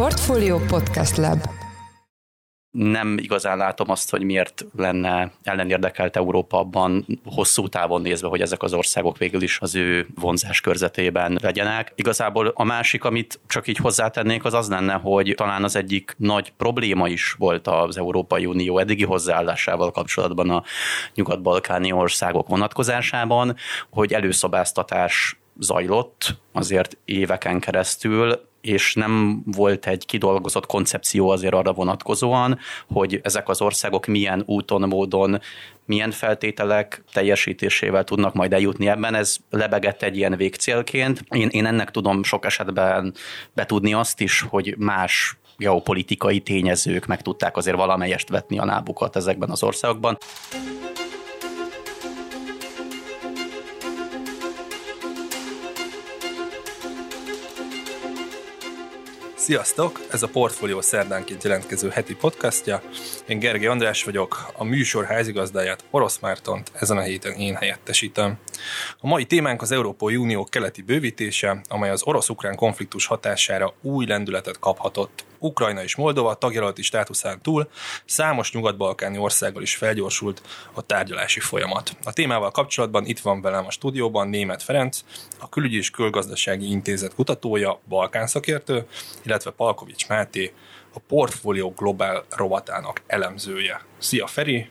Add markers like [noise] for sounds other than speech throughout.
Portfolio Podcast Lab nem igazán látom azt, hogy miért lenne ellenérdekelt Európa abban hosszú távon nézve, hogy ezek az országok végül is az ő vonzás körzetében legyenek. Igazából a másik, amit csak így hozzátennék, az az lenne, hogy talán az egyik nagy probléma is volt az Európai Unió eddigi hozzáállásával kapcsolatban a nyugat-balkáni országok vonatkozásában, hogy előszobáztatás zajlott azért éveken keresztül, és nem volt egy kidolgozott koncepció azért arra vonatkozóan, hogy ezek az országok milyen úton, módon, milyen feltételek teljesítésével tudnak majd eljutni ebben. Ez lebegett egy ilyen végcélként. Én, én ennek tudom sok esetben betudni azt is, hogy más geopolitikai tényezők meg tudták azért valamelyest vetni a lábukat ezekben az országokban. Sziasztok! Ez a Portfólió szerdánként jelentkező heti podcastja. Én Gergely András vagyok, a műsor házigazdáját Orosz Mártont ezen a héten én helyettesítem. A mai témánk az Európai Unió keleti bővítése, amely az orosz-ukrán konfliktus hatására új lendületet kaphatott. Ukrajna és Moldova tagjelölti státuszán túl számos nyugat-balkáni országgal is felgyorsult a tárgyalási folyamat. A témával kapcsolatban itt van velem a stúdióban Német Ferenc, a Külügyi és Külgazdasági Intézet kutatója, Balkán szakértő, illetve Palkovics Máté, a Portfolio Global rovatának elemzője. Szia Feri!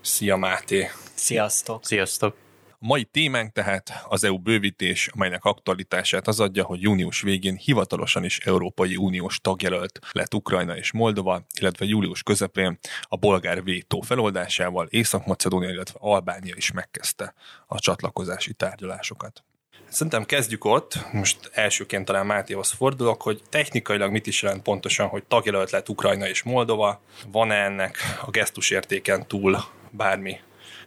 Szia Máté! Sziasztok! Sziasztok! A mai témánk tehát az EU bővítés, amelynek aktualitását az adja, hogy június végén hivatalosan is Európai Uniós tagjelölt lett Ukrajna és Moldova, illetve július közepén a bolgár vétó feloldásával Észak-Macedónia, illetve Albánia is megkezdte a csatlakozási tárgyalásokat. Szerintem kezdjük ott, most elsőként talán Mátéhoz fordulok, hogy technikailag mit is jelent pontosan, hogy tagjelölt lett Ukrajna és Moldova, van-e ennek a gesztusértéken túl bármi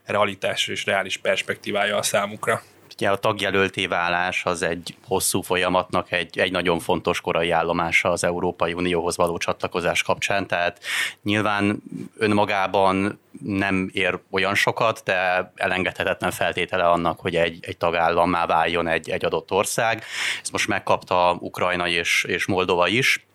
realitás és reális perspektívája a számukra. Ugye a tagjelölté válás az egy hosszú folyamatnak egy, egy nagyon fontos korai állomása az Európai Unióhoz való csatlakozás kapcsán, tehát nyilván önmagában nem ér olyan sokat, de elengedhetetlen feltétele annak, hogy egy, egy tagállammá váljon egy, egy adott ország. Ezt most megkapta Ukrajna és, és Moldova is,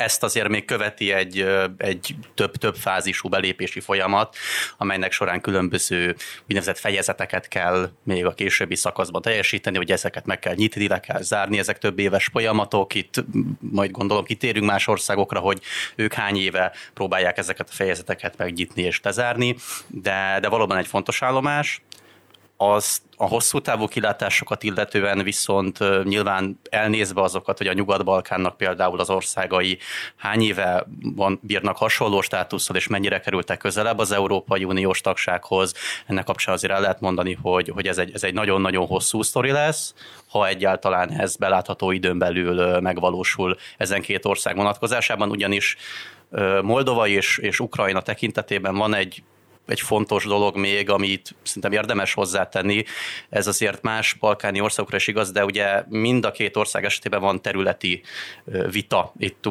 ezt azért még követi egy, egy több-több fázisú belépési folyamat, amelynek során különböző úgynevezett fejezeteket kell még a későbbi szakaszban teljesíteni, hogy ezeket meg kell nyitni, le kell zárni, ezek több éves folyamatok, itt majd gondolom kitérünk más országokra, hogy ők hány éve próbálják ezeket a fejezeteket megnyitni és lezárni, de, de valóban egy fontos állomás, az a hosszú távú kilátásokat illetően viszont nyilván elnézve azokat, hogy a Nyugat-Balkánnak például az országai hány éve van, bírnak hasonló státusszal, és mennyire kerültek közelebb az Európai Uniós tagsághoz, ennek kapcsán azért el lehet mondani, hogy, hogy ez, egy, ez egy nagyon-nagyon hosszú sztori lesz, ha egyáltalán ez belátható időn belül megvalósul ezen két ország vonatkozásában, ugyanis Moldova és, és Ukrajna tekintetében van egy egy fontos dolog még, amit szerintem érdemes hozzátenni. Ez azért más balkáni országokra is igaz, de ugye mind a két ország esetében van területi vita. Itt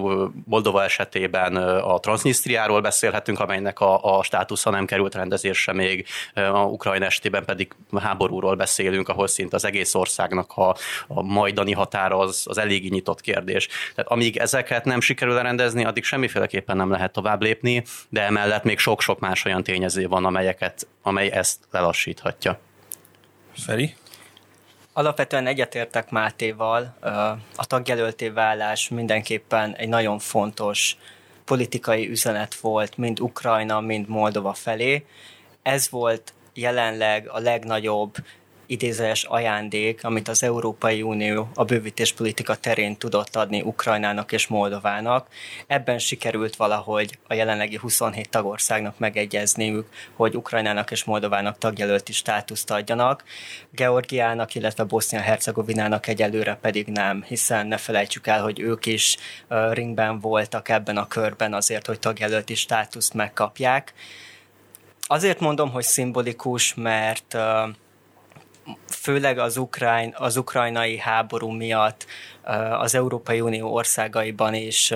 Moldova esetében a Transnistriáról beszélhetünk, amelynek a, a státusza nem került rendezésre még, a Ukrajna esetében pedig háborúról beszélünk, ahol szinte az egész országnak a, a majdani határa az, az eléggé nyitott kérdés. Tehát amíg ezeket nem sikerül rendezni, addig semmiféleképpen nem lehet tovább lépni, de emellett még sok-sok más olyan tényező van, amelyeket, amely ezt lelassíthatja. Feri? Alapvetően egyetértek Mátéval, a tagjelölté válás mindenképpen egy nagyon fontos politikai üzenet volt mind Ukrajna, mind Moldova felé. Ez volt jelenleg a legnagyobb idézes ajándék, amit az Európai Unió a bővítéspolitika terén tudott adni Ukrajnának és Moldovának. Ebben sikerült valahogy a jelenlegi 27 tagországnak megegyezniük, hogy Ukrajnának és Moldovának tagjelölti státuszt adjanak. Georgiának, illetve Bosznia-Hercegovinának egyelőre pedig nem, hiszen ne felejtsük el, hogy ők is ringben voltak ebben a körben azért, hogy tagjelölti státuszt megkapják. Azért mondom, hogy szimbolikus, mert uh, főleg az, ukrán, az ukrajnai háború miatt az Európai Unió országaiban is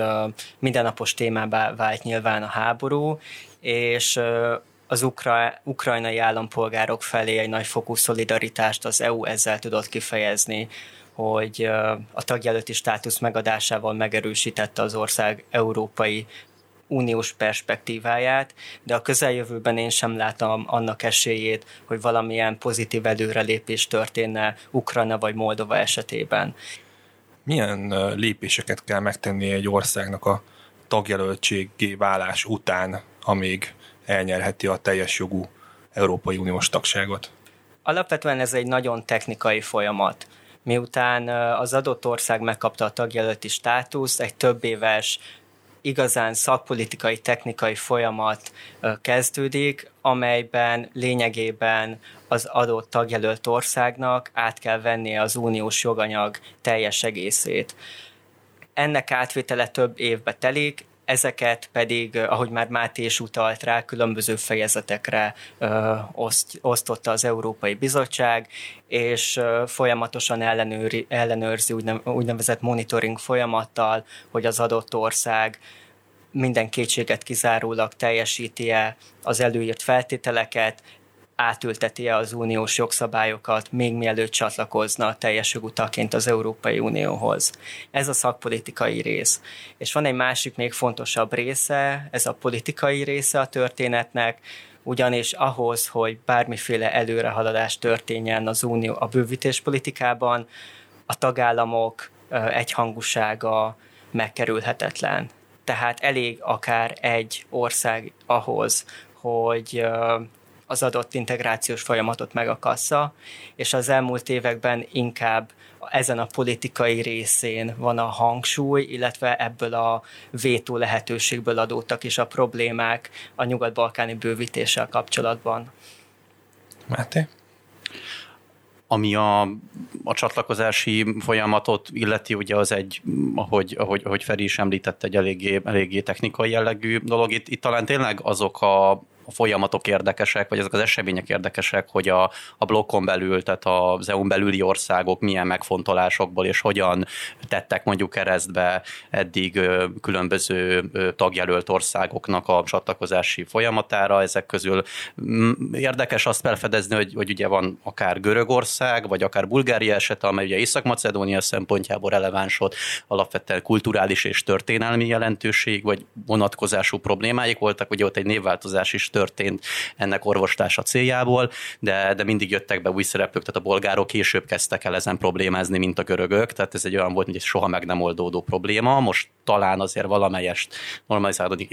mindennapos témába vált nyilván a háború, és az ukra- ukrajnai állampolgárok felé egy nagyfokú szolidaritást az EU ezzel tudott kifejezni. hogy a tagjelölti státusz megadásával megerősítette az ország európai uniós perspektíváját, de a közeljövőben én sem látom annak esélyét, hogy valamilyen pozitív előrelépés történne Ukrajna vagy Moldova esetében. Milyen lépéseket kell megtenni egy országnak a tagjelöltségé válás után, amíg elnyerheti a teljes jogú Európai Uniós tagságot? Alapvetően ez egy nagyon technikai folyamat. Miután az adott ország megkapta a tagjelölti státuszt, egy több éves igazán szakpolitikai, technikai folyamat kezdődik, amelyben lényegében az adott tagjelölt országnak át kell vennie az uniós joganyag teljes egészét. Ennek átvétele több évbe telik, ezeket pedig, ahogy már Máté is utalt rá, különböző fejezetekre ö, oszt, osztotta az Európai Bizottság, és ö, folyamatosan ellenőri, ellenőrzi úgynevezett monitoring folyamattal, hogy az adott ország minden kétséget kizárólag teljesíti-e az előírt feltételeket, átülteti-e az uniós jogszabályokat, még mielőtt csatlakozna teljes jogutaként az Európai Unióhoz. Ez a szakpolitikai rész. És van egy másik, még fontosabb része, ez a politikai része a történetnek, ugyanis ahhoz, hogy bármiféle előrehaladás történjen az unió a bővítéspolitikában, a tagállamok egyhangúsága megkerülhetetlen. Tehát elég akár egy ország ahhoz, hogy az adott integrációs folyamatot megakassza, és az elmúlt években inkább ezen a politikai részén van a hangsúly, illetve ebből a vétó lehetőségből adódtak is a problémák a nyugat-balkáni bővítéssel kapcsolatban. Máté? Ami a, a csatlakozási folyamatot illeti, ugye az egy, ahogy, ahogy, ahogy Feri is említett, egy eléggé, eléggé technikai jellegű dolog. Itt, itt talán tényleg azok a a folyamatok érdekesek, vagy ezek az események érdekesek, hogy a, a blokkon belül, tehát az EU-n belüli országok milyen megfontolásokból és hogyan tettek mondjuk keresztbe eddig különböző tagjelölt országoknak a csatlakozási folyamatára. Ezek közül érdekes azt felfedezni, hogy, hogy ugye van akár Görögország, vagy akár Bulgária esete, amely ugye Észak-Macedónia szempontjából releváns volt, alapvetően kulturális és történelmi jelentőség, vagy vonatkozású problémáik voltak, ugye ott egy névváltozás is történt ennek orvostása céljából, de, de mindig jöttek be új szereplők, tehát a bolgárok később kezdtek el ezen problémázni, mint a görögök, tehát ez egy olyan volt, mint egy soha meg nem oldódó probléma. Most talán azért valamelyest normalizálódni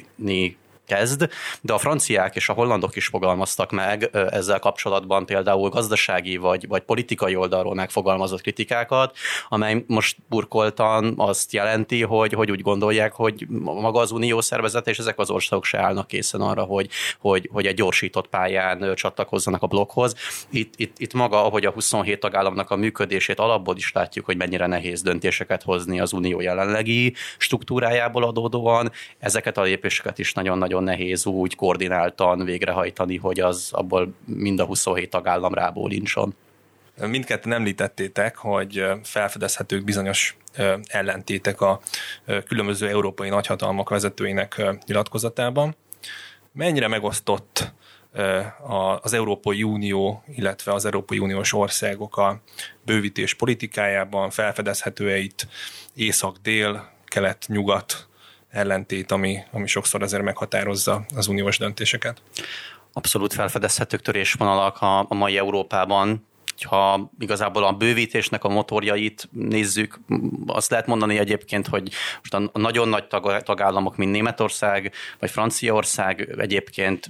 kezd, de a franciák és a hollandok is fogalmaztak meg ezzel kapcsolatban például gazdasági vagy, vagy politikai oldalról megfogalmazott kritikákat, amely most burkoltan azt jelenti, hogy, hogy úgy gondolják, hogy maga az unió szervezet és ezek az országok se állnak készen arra, hogy, hogy, hogy egy gyorsított pályán csatlakozzanak a blokkhoz. Itt, itt, itt maga, ahogy a 27 tagállamnak a működését alapból is látjuk, hogy mennyire nehéz döntéseket hozni az unió jelenlegi struktúrájából adódóan, ezeket a lépéseket is nagyon-nagyon nagyon nehéz úgy koordináltan végrehajtani, hogy az abból mind a 27 tagállam rábólincson. Mindketten említettétek, hogy felfedezhetők bizonyos ellentétek a különböző európai nagyhatalmak vezetőinek nyilatkozatában. Mennyire megosztott az Európai Unió, illetve az Európai Uniós országok a bővítés politikájában, felfedezhető-e észak-dél, kelet-nyugat ellentét, ami, ami sokszor azért meghatározza az uniós döntéseket. Abszolút felfedezhetők törésvonalak a, a mai Európában, ha igazából a bővítésnek a motorjait nézzük, azt lehet mondani egyébként, hogy most a nagyon nagy tagállamok, mint Németország vagy Franciaország egyébként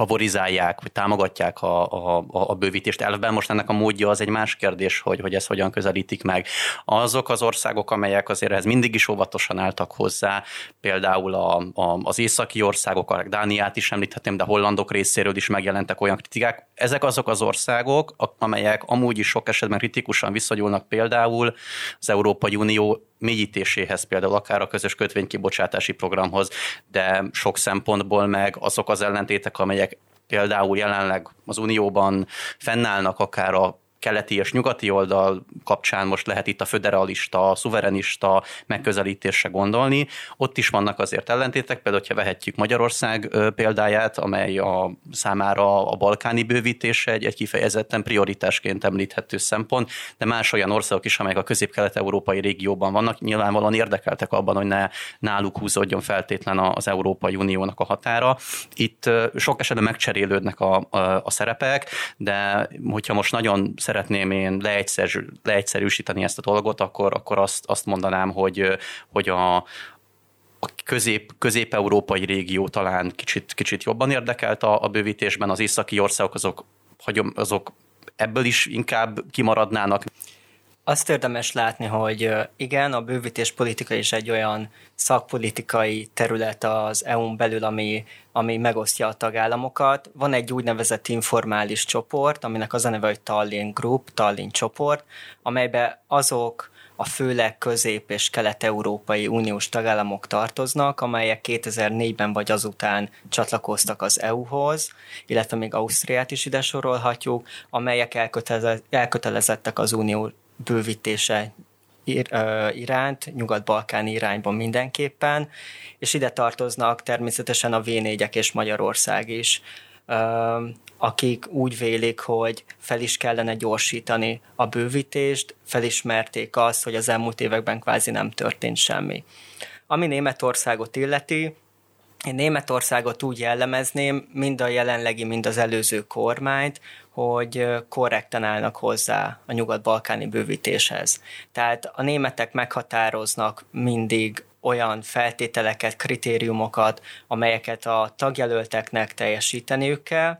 favorizálják, vagy támogatják a, a, a bővítést elvben. Most ennek a módja az egy más kérdés, hogy, hogy ezt hogyan közelítik meg. Azok az országok, amelyek azért ehhez mindig is óvatosan álltak hozzá, például a, a, az északi országok, Dániát is említhetném, de hollandok részéről is megjelentek olyan kritikák. Ezek azok az országok, amelyek amúgy is sok esetben kritikusan viszonyulnak például az Európai Unió mélyítéséhez, például akár a közös kötvénykibocsátási programhoz, de sok szempontból meg azok az ellentétek, amelyek például jelenleg az Unióban fennállnak akár a keleti és nyugati oldal kapcsán most lehet itt a föderalista, a szuverenista megközelítésre gondolni. Ott is vannak azért ellentétek, például, ha vehetjük Magyarország példáját, amely a számára a balkáni bővítés egy, egy kifejezetten prioritásként említhető szempont, de más olyan országok is, amelyek a közép-kelet-európai régióban vannak, nyilvánvalóan érdekeltek abban, hogy ne náluk húzódjon feltétlen az Európai Uniónak a határa. Itt sok esetben megcserélődnek a, a, a szerepek, de hogyha most nagyon szeretném én leegyszerű, leegyszerűsíteni ezt a dolgot, akkor, akkor azt, azt mondanám, hogy, hogy a, a közép, közép-európai régió talán kicsit, kicsit jobban érdekelt a, a bővítésben, az északi országok azok, azok ebből is inkább kimaradnának. Azt érdemes látni, hogy igen, a bővítés politika is egy olyan szakpolitikai terület az EU-n belül, ami, ami megosztja a tagállamokat. Van egy úgynevezett informális csoport, aminek az a neve, hogy Tallinn Group, Tallinn csoport, amelybe azok a főleg közép- és kelet-európai uniós tagállamok tartoznak, amelyek 2004-ben vagy azután csatlakoztak az EU-hoz, illetve még Ausztriát is ide sorolhatjuk, amelyek elkötelezettek az unió bővítése iránt, nyugat-balkán irányban mindenképpen, és ide tartoznak természetesen a V4-ek és Magyarország is, akik úgy vélik, hogy fel is kellene gyorsítani a bővítést, felismerték azt, hogy az elmúlt években kvázi nem történt semmi. Ami Németországot illeti, én Németországot úgy jellemezném, mind a jelenlegi, mind az előző kormányt, hogy korrekten állnak hozzá a nyugat-balkáni bővítéshez. Tehát a németek meghatároznak mindig olyan feltételeket, kritériumokat, amelyeket a tagjelölteknek teljesíteniük kell,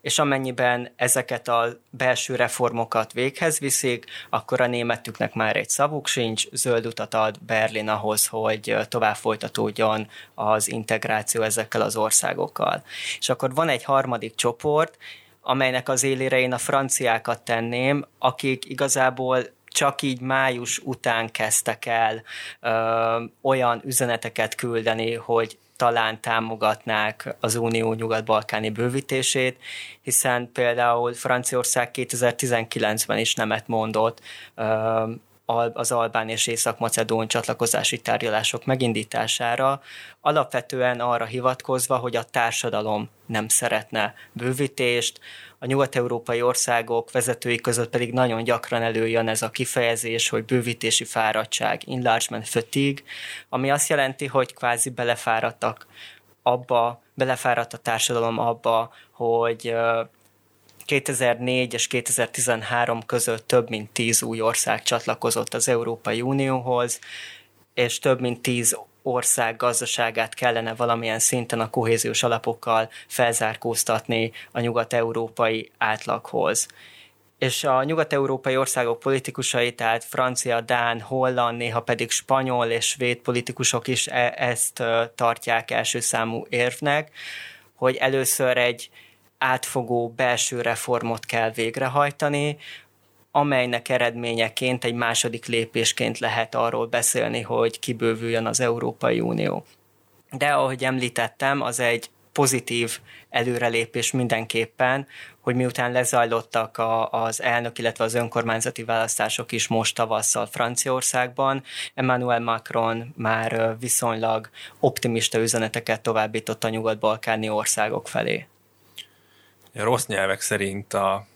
és amennyiben ezeket a belső reformokat véghez viszik, akkor a németüknek már egy szavuk sincs, zöld utat ad Berlin ahhoz, hogy tovább folytatódjon az integráció ezekkel az országokkal. És akkor van egy harmadik csoport, amelynek az élére én a franciákat tenném, akik igazából csak így május után kezdtek el ö, olyan üzeneteket küldeni, hogy talán támogatnák az Unió nyugat-balkáni bővítését, hiszen például Franciaország 2019-ben is nemet mondott az Albán és Észak-Macedón csatlakozási tárgyalások megindítására, alapvetően arra hivatkozva, hogy a társadalom nem szeretne bővítést, a nyugat-európai országok vezetői között pedig nagyon gyakran előjön ez a kifejezés, hogy bővítési fáradtság, enlargement fatigue, ami azt jelenti, hogy kvázi belefáradtak abba, belefáradt a társadalom abba, hogy 2004 és 2013 között több mint 10 új ország csatlakozott az Európai Unióhoz, és több mint 10 ország gazdaságát kellene valamilyen szinten a kohéziós alapokkal felzárkóztatni a nyugat-európai átlaghoz. És a nyugat-európai országok politikusai, tehát francia, dán, holland, néha pedig spanyol és svéd politikusok is e- ezt tartják első számú érvnek, hogy először egy átfogó belső reformot kell végrehajtani, amelynek eredményeként egy második lépésként lehet arról beszélni, hogy kibővüljön az Európai Unió. De ahogy említettem, az egy pozitív előrelépés mindenképpen, hogy miután lezajlottak a, az elnök, illetve az önkormányzati választások is most tavasszal Franciaországban, Emmanuel Macron már viszonylag optimista üzeneteket továbbított a nyugat-balkáni országok felé. Rossz nyelvek szerint a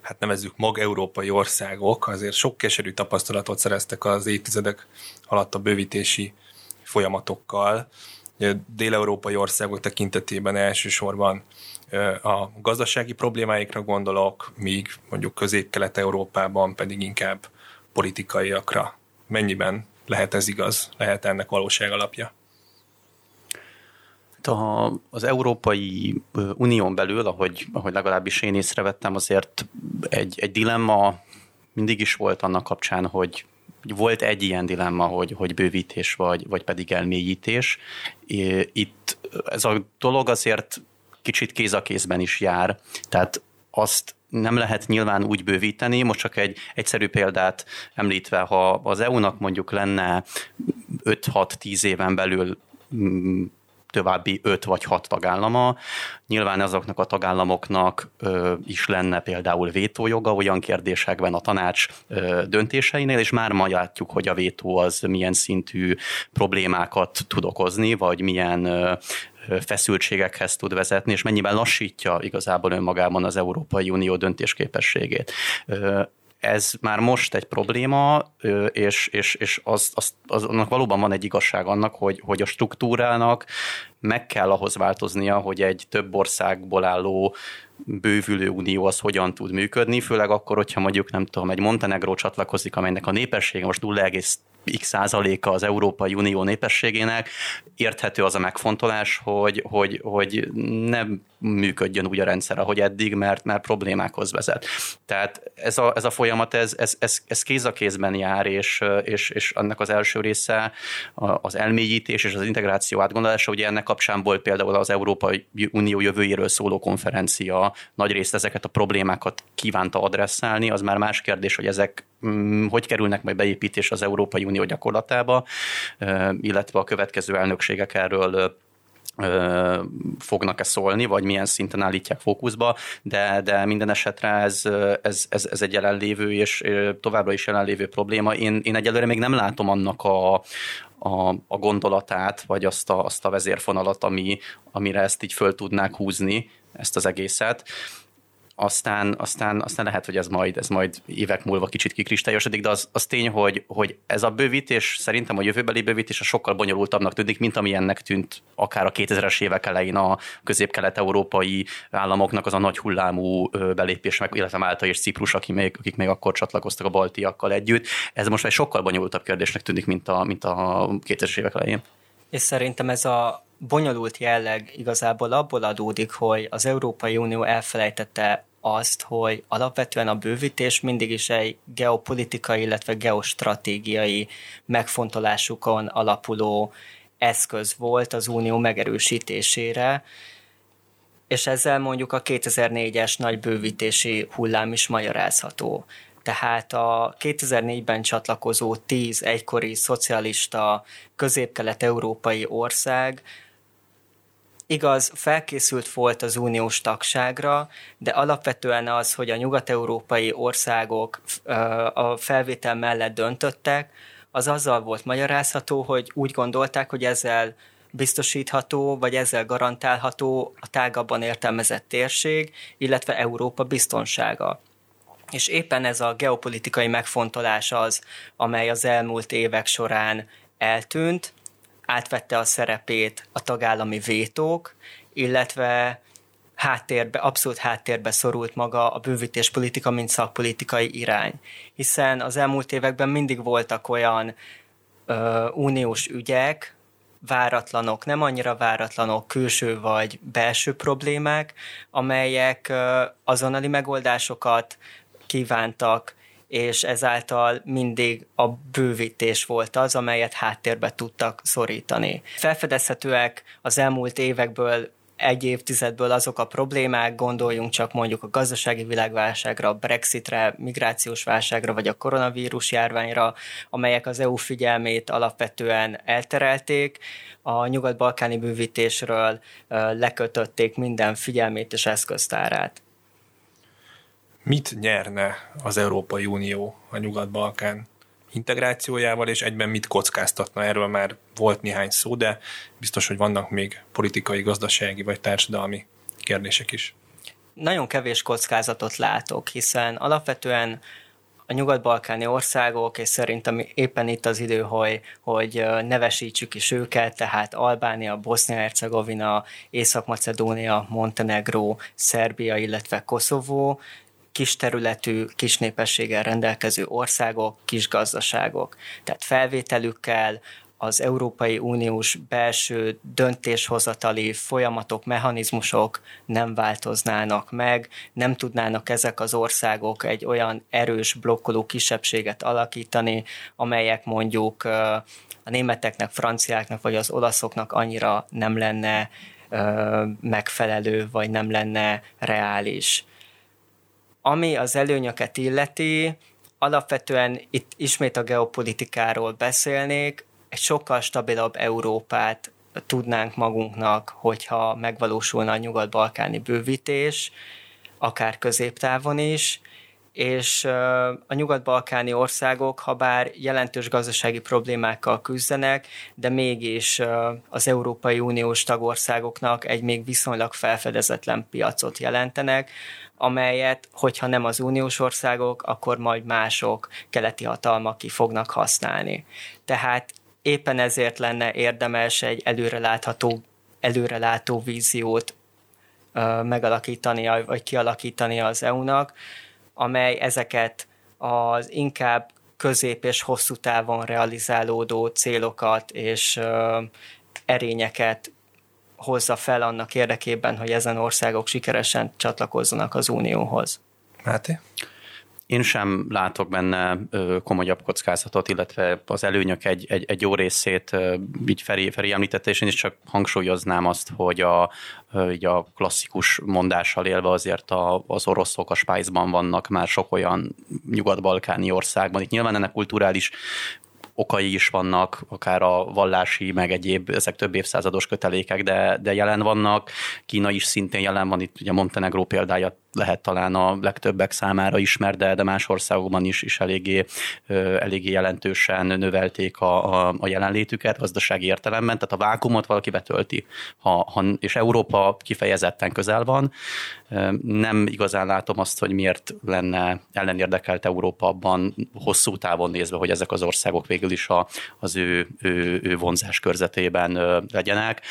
hát nevezzük mag-európai országok azért sok keserű tapasztalatot szereztek az évtizedek alatt a bővítési folyamatokkal. Dél-európai országok tekintetében elsősorban a gazdasági problémáikra gondolok, míg mondjuk közép-kelet-európában pedig inkább politikaiakra. Mennyiben lehet ez igaz? Lehet ennek valóság alapja? A, az Európai Unión belül, ahogy, ahogy legalábbis én észrevettem, azért egy, egy dilemma mindig is volt annak kapcsán, hogy volt egy ilyen dilemma, hogy, hogy bővítés vagy, vagy pedig elmélyítés. Itt ez a dolog azért kicsit kéz a kézben is jár, tehát azt nem lehet nyilván úgy bővíteni, most csak egy egyszerű példát említve, ha az EU-nak mondjuk lenne 5-6-10 éven belül további öt vagy hat tagállama. Nyilván azoknak a tagállamoknak ö, is lenne például vétójoga olyan kérdésekben a tanács ö, döntéseinél, és már ma látjuk, hogy a vétó az milyen szintű problémákat tud okozni, vagy milyen ö, feszültségekhez tud vezetni, és mennyiben lassítja igazából önmagában az Európai Unió döntésképességét ez már most egy probléma, és, és, és az, az, az, annak valóban van egy igazság annak, hogy, hogy a struktúrának meg kell ahhoz változnia, hogy egy több országból álló bővülő unió az hogyan tud működni, főleg akkor, hogyha mondjuk nem tudom, egy Montenegró csatlakozik, amelynek a népessége most 0, x százaléka az Európai Unió népességének, érthető az a megfontolás, hogy, hogy, hogy nem működjön úgy a rendszer, ahogy eddig, mert, mert problémákhoz vezet. Tehát ez a, ez a folyamat, ez, ez, ez, ez kéz a kézben jár, és, és, és annak az első része az elmélyítés és az integráció átgondolása, ugye ennek kapcsán volt például az Európai Unió jövőjéről szóló konferencia, nagy részt ezeket a problémákat kívánta adresszálni, az már más kérdés, hogy ezek mm, hogy kerülnek majd beépítés az Európai Unió gyakorlatába, illetve a következő elnökségek erről fognak-e szólni, vagy milyen szinten állítják fókuszba, de, de minden esetre ez, ez, ez, ez egy jelenlévő és továbbra is jelenlévő probléma. Én, én egyelőre még nem látom annak a, a, a gondolatát, vagy azt a, azt a vezérfonalat, ami, amire ezt így föl tudnák húzni, ezt az egészet aztán, aztán, aztán lehet, hogy ez majd, ez majd évek múlva kicsit kikristályosodik, de az, az tény, hogy, hogy ez a bővítés, szerintem a jövőbeli bővítés a sokkal bonyolultabbnak tűnik, mint amilyennek tűnt akár a 2000-es évek elején a közép-kelet-európai államoknak az a nagy hullámú belépés, meg, illetve Málta és Ciprus, akik még, akik még akkor csatlakoztak a baltiakkal együtt. Ez most egy sokkal bonyolultabb kérdésnek tűnik, mint a, mint a 2000-es évek elején. És szerintem ez a bonyolult jelleg igazából abból adódik, hogy az Európai Unió elfelejtette azt, hogy alapvetően a bővítés mindig is egy geopolitikai, illetve geostratégiai megfontolásukon alapuló eszköz volt az unió megerősítésére, és ezzel mondjuk a 2004-es nagy bővítési hullám is magyarázható. Tehát a 2004-ben csatlakozó 10 egykori szocialista közép-kelet-európai ország Igaz, felkészült volt az uniós tagságra, de alapvetően az, hogy a nyugat-európai országok a felvétel mellett döntöttek, az azzal volt magyarázható, hogy úgy gondolták, hogy ezzel biztosítható, vagy ezzel garantálható a tágabban értelmezett térség, illetve Európa biztonsága. És éppen ez a geopolitikai megfontolás az, amely az elmúlt évek során eltűnt, átvette a szerepét a tagállami vétók, illetve háttérbe, abszolút háttérbe szorult maga a bővítéspolitika, mint szakpolitikai irány. Hiszen az elmúlt években mindig voltak olyan ö, uniós ügyek, váratlanok, nem annyira váratlanok, külső vagy belső problémák, amelyek ö, azonnali megoldásokat kívántak és ezáltal mindig a bővítés volt az, amelyet háttérbe tudtak szorítani. Felfedezhetőek az elmúlt évekből egy évtizedből azok a problémák, gondoljunk csak mondjuk a gazdasági világválságra, a Brexitre, migrációs válságra, vagy a koronavírus járványra, amelyek az EU figyelmét alapvetően elterelték, a nyugat-balkáni bővítésről lekötötték minden figyelmét és eszköztárát mit nyerne az Európai Unió a Nyugat-Balkán integrációjával, és egyben mit kockáztatna. Erről már volt néhány szó, de biztos, hogy vannak még politikai, gazdasági vagy társadalmi kérdések is. Nagyon kevés kockázatot látok, hiszen alapvetően a nyugat-balkáni országok, és szerintem éppen itt az idő, hogy, hogy nevesítsük is őket, tehát Albánia, Bosznia-Hercegovina, Észak-Macedónia, Montenegró, Szerbia, illetve Koszovó kis területű, kis népességgel rendelkező országok, kis gazdaságok. Tehát felvételükkel, az Európai Uniós belső döntéshozatali folyamatok, mechanizmusok nem változnának meg, nem tudnának ezek az országok egy olyan erős blokkoló kisebbséget alakítani, amelyek mondjuk a németeknek, franciáknak vagy az olaszoknak annyira nem lenne megfelelő, vagy nem lenne reális. Ami az előnyöket illeti, alapvetően itt ismét a geopolitikáról beszélnék, egy sokkal stabilabb Európát tudnánk magunknak, hogyha megvalósulna a nyugat-balkáni bővítés, akár középtávon is, és a nyugat-balkáni országok, ha bár jelentős gazdasági problémákkal küzdenek, de mégis az Európai Uniós tagországoknak egy még viszonylag felfedezetlen piacot jelentenek, amelyet, hogyha nem az uniós országok, akkor majd mások keleti hatalmak ki fognak használni. Tehát éppen ezért lenne érdemes egy előrelátható, előrelátó víziót megalakítani, vagy kialakítani az EU-nak, amely ezeket az inkább közép és hosszú távon realizálódó célokat és erényeket hozza fel annak érdekében, hogy ezen országok sikeresen csatlakozzanak az Unióhoz. Máté? Én sem látok benne komolyabb kockázatot, illetve az előnyök egy, egy, egy jó részét így Feri, Feri említette, és én is csak hangsúlyoznám azt, hogy a, így a klasszikus mondással élve azért a, az oroszok a Spájzban vannak már sok olyan nyugat-balkáni országban. Itt nyilván ennek kulturális okai is vannak, akár a vallási, meg egyéb, ezek több évszázados kötelékek, de, de jelen vannak. Kína is szintén jelen van, itt ugye Montenegró példája lehet talán a legtöbbek számára ismert, de, de más országokban is, is eléggé, eléggé jelentősen növelték a, a, a jelenlétüket gazdasági értelemben, tehát a vákumot valaki betölti. Ha, ha, és Európa kifejezetten közel van, nem igazán látom azt, hogy miért lenne ellenérdekelt Európa abban hosszú távon nézve, hogy ezek az országok végül is a, az ő, ő, ő vonzás körzetében legyenek.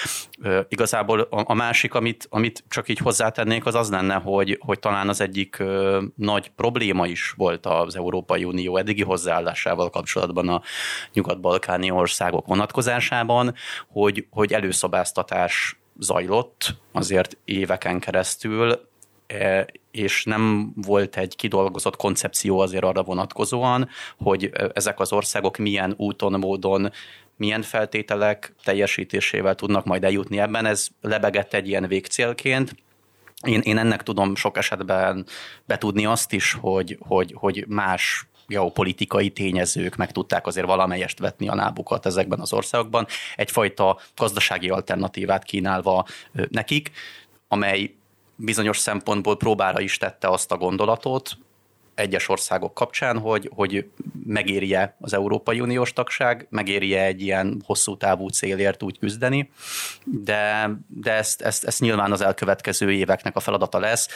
Igazából a, másik, amit, amit csak így hozzátennék, az az lenne, hogy, hogy talán az egyik nagy probléma is volt az Európai Unió eddigi hozzáállásával kapcsolatban a nyugat-balkáni országok vonatkozásában, hogy, hogy előszobáztatás zajlott azért éveken keresztül, és nem volt egy kidolgozott koncepció azért arra vonatkozóan, hogy ezek az országok milyen úton, módon milyen feltételek teljesítésével tudnak majd eljutni ebben. Ez lebegett egy ilyen végcélként, én, én ennek tudom sok esetben betudni azt is, hogy, hogy, hogy más geopolitikai tényezők meg tudták azért valamelyest vetni a lábukat ezekben az országokban, egyfajta gazdasági alternatívát kínálva nekik, amely bizonyos szempontból próbára is tette azt a gondolatot, egyes országok kapcsán, hogy, hogy megérje az Európai Uniós tagság, megérje egy ilyen hosszú távú célért úgy küzdeni, de, de ezt, ezt, ezt nyilván az elkövetkező éveknek a feladata lesz